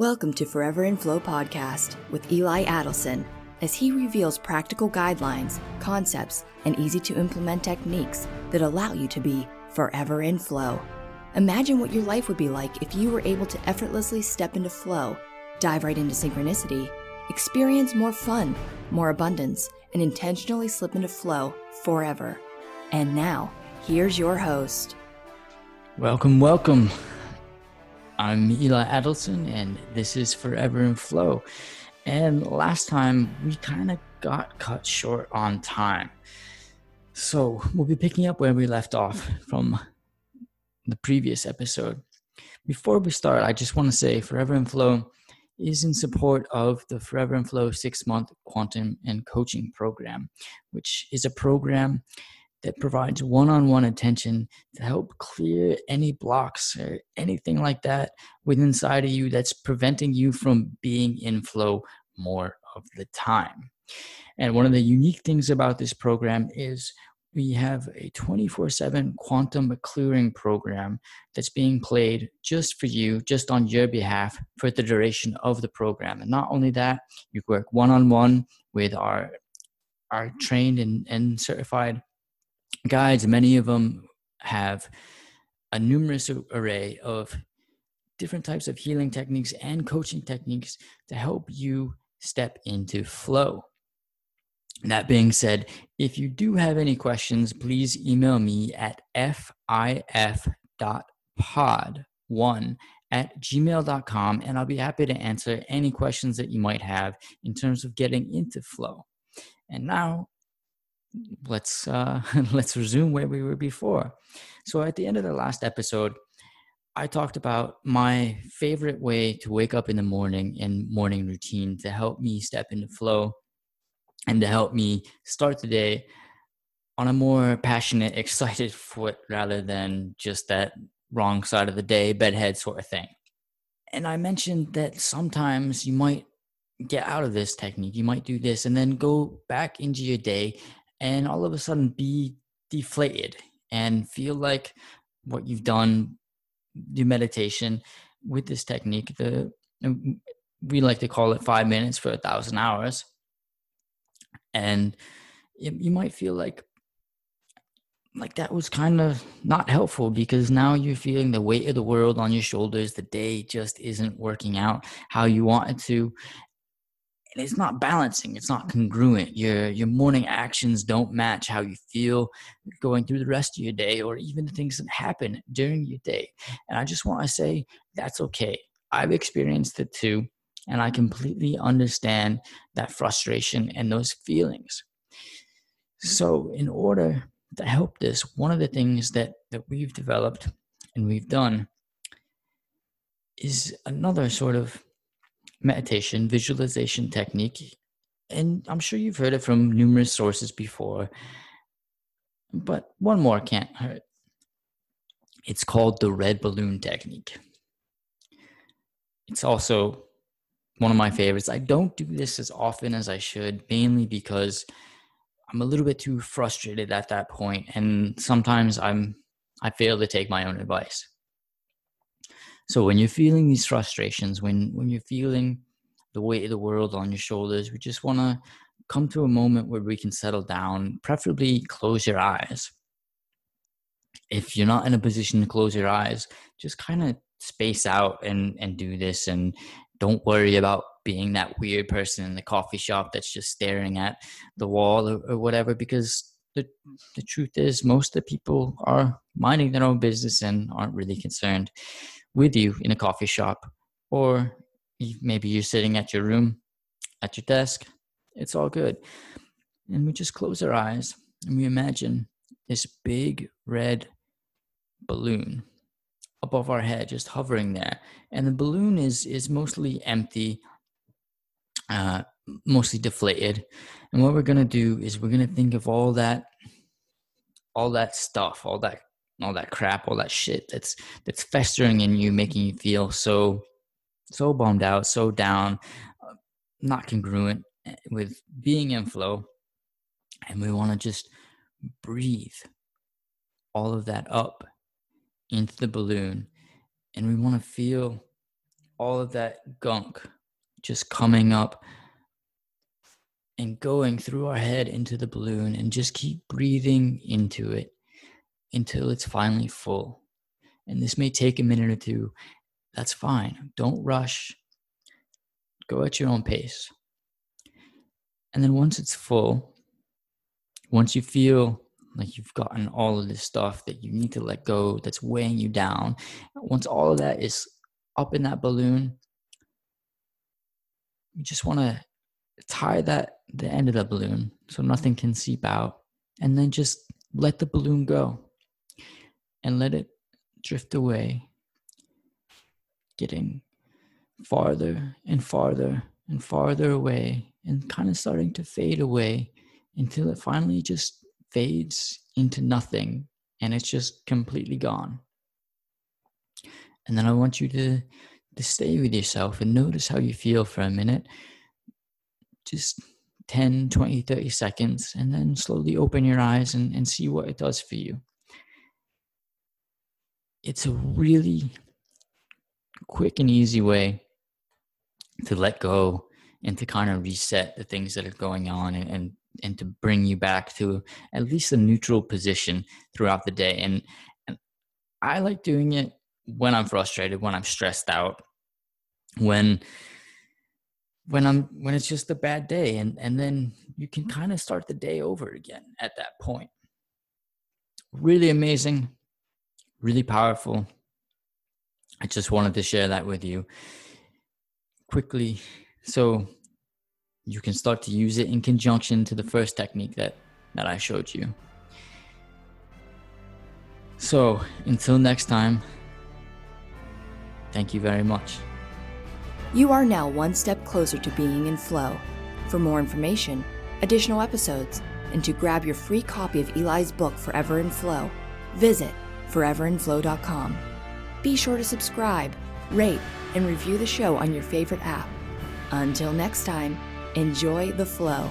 Welcome to Forever in Flow podcast with Eli Adelson as he reveals practical guidelines, concepts, and easy to implement techniques that allow you to be forever in flow. Imagine what your life would be like if you were able to effortlessly step into flow, dive right into synchronicity, experience more fun, more abundance, and intentionally slip into flow forever. And now, here's your host. Welcome, welcome. I'm Eli Adelson, and this is Forever in Flow. And last time we kind of got cut short on time. So we'll be picking up where we left off from the previous episode. Before we start, I just want to say Forever in Flow is in support of the Forever in Flow six month quantum and coaching program, which is a program that provides one-on-one attention to help clear any blocks or anything like that within inside of you that's preventing you from being in flow more of the time. And one of the unique things about this program is we have a 24 7 quantum clearing program that's being played just for you, just on your behalf for the duration of the program. And not only that, you work one on one with our, our trained and, and certified guides, many of them have a numerous array of different types of healing techniques and coaching techniques to help you step into flow. That being said, if you do have any questions, please email me at fif.pod1 at gmail.com and I'll be happy to answer any questions that you might have in terms of getting into flow. And now let's uh, let's resume where we were before. So at the end of the last episode, I talked about my favorite way to wake up in the morning and morning routine to help me step into flow and to help me start the day on a more passionate, excited foot rather than just that wrong side of the day, bedhead sort of thing. And I mentioned that sometimes you might get out of this technique, you might do this and then go back into your day and all of a sudden be deflated and feel like what you've done the meditation with this technique the we like to call it five minutes for a thousand hours. And you might feel like like that was kind of not helpful because now you're feeling the weight of the world on your shoulders. The day just isn't working out how you want it to and it's not balancing it's not congruent. Your your morning actions don't match how you feel going through the rest of your day or even the things that happen during your day. And i just want to say that's okay. I've experienced it too and i completely understand that frustration and those feelings. So in order to help this one of the things that that we've developed and we've done is another sort of meditation visualization technique. And I'm sure you've heard it from numerous sources before, but one more can't hurt. It's called the red balloon technique. It's also one of my favorites. I don't do this as often as I should, mainly because I'm a little bit too frustrated at that point, and sometimes I'm I fail to take my own advice. So when you're feeling these frustrations, when when you're feeling the weight of the world on your shoulders, we just want to come to a moment where we can settle down, preferably close your eyes. If you're not in a position to close your eyes, just kind of space out and and do this and don't worry about being that weird person in the coffee shop that's just staring at the wall or, or whatever because the the truth is most of the people are minding their own business and aren't really concerned with you in a coffee shop or maybe you're sitting at your room at your desk. It's all good. And we just close our eyes and we imagine this big red balloon above our head just hovering there. And the balloon is is mostly empty uh mostly deflated and what we're to do is we're to think of all that all that stuff all that all that crap, all that shit that's that's festering in you, making you feel so so bummed out, so down, uh, not congruent eh, with being in flow. And we want to just breathe all of that up into the balloon. And we want to feel all of that gunk just coming up and going through our head into the balloon and just keep breathing into it until it's finally full. And this may take a minute or two. That's fine. Don't rush. Go at your own pace. And then once it's full, once you feel like you've gotten all of this stuff that you need to let go that's weighing you down, once all of that is up in that balloon, you just want to tie that the end of the balloon so nothing can seep out and then just let the balloon go and let it drift away getting farther and farther and farther away and kind of starting to fade away until it finally just fades into nothing and it's just completely gone. And then i want you to to stay with yourself and notice how you feel for a minute just 10, 20, 30 seconds, and then slowly open your eyes and, and see what it does for you. It's a really quick and easy way to let go and to kind of reset the things that are going on and, and, and to bring you back to at least a neutral position throughout the day. And, and I like doing it when I'm frustrated, when I'm stressed out, when when i'm when it's just a bad day and and then you can kind of start the day over again at that point. Really amazing really powerful. I just wanted to share that with you quickly. So you can start to use it in conjunction to the first technique that that i showed you. So until next time thank you very much you are now one step closer to being in flow. For more information, additional episodes, and to grab your free copy of Eli's book Forever in Flow, visit foreverinflow.com. Be sure to subscribe, rate, and review the show on your favorite app. Until next time, enjoy the flow.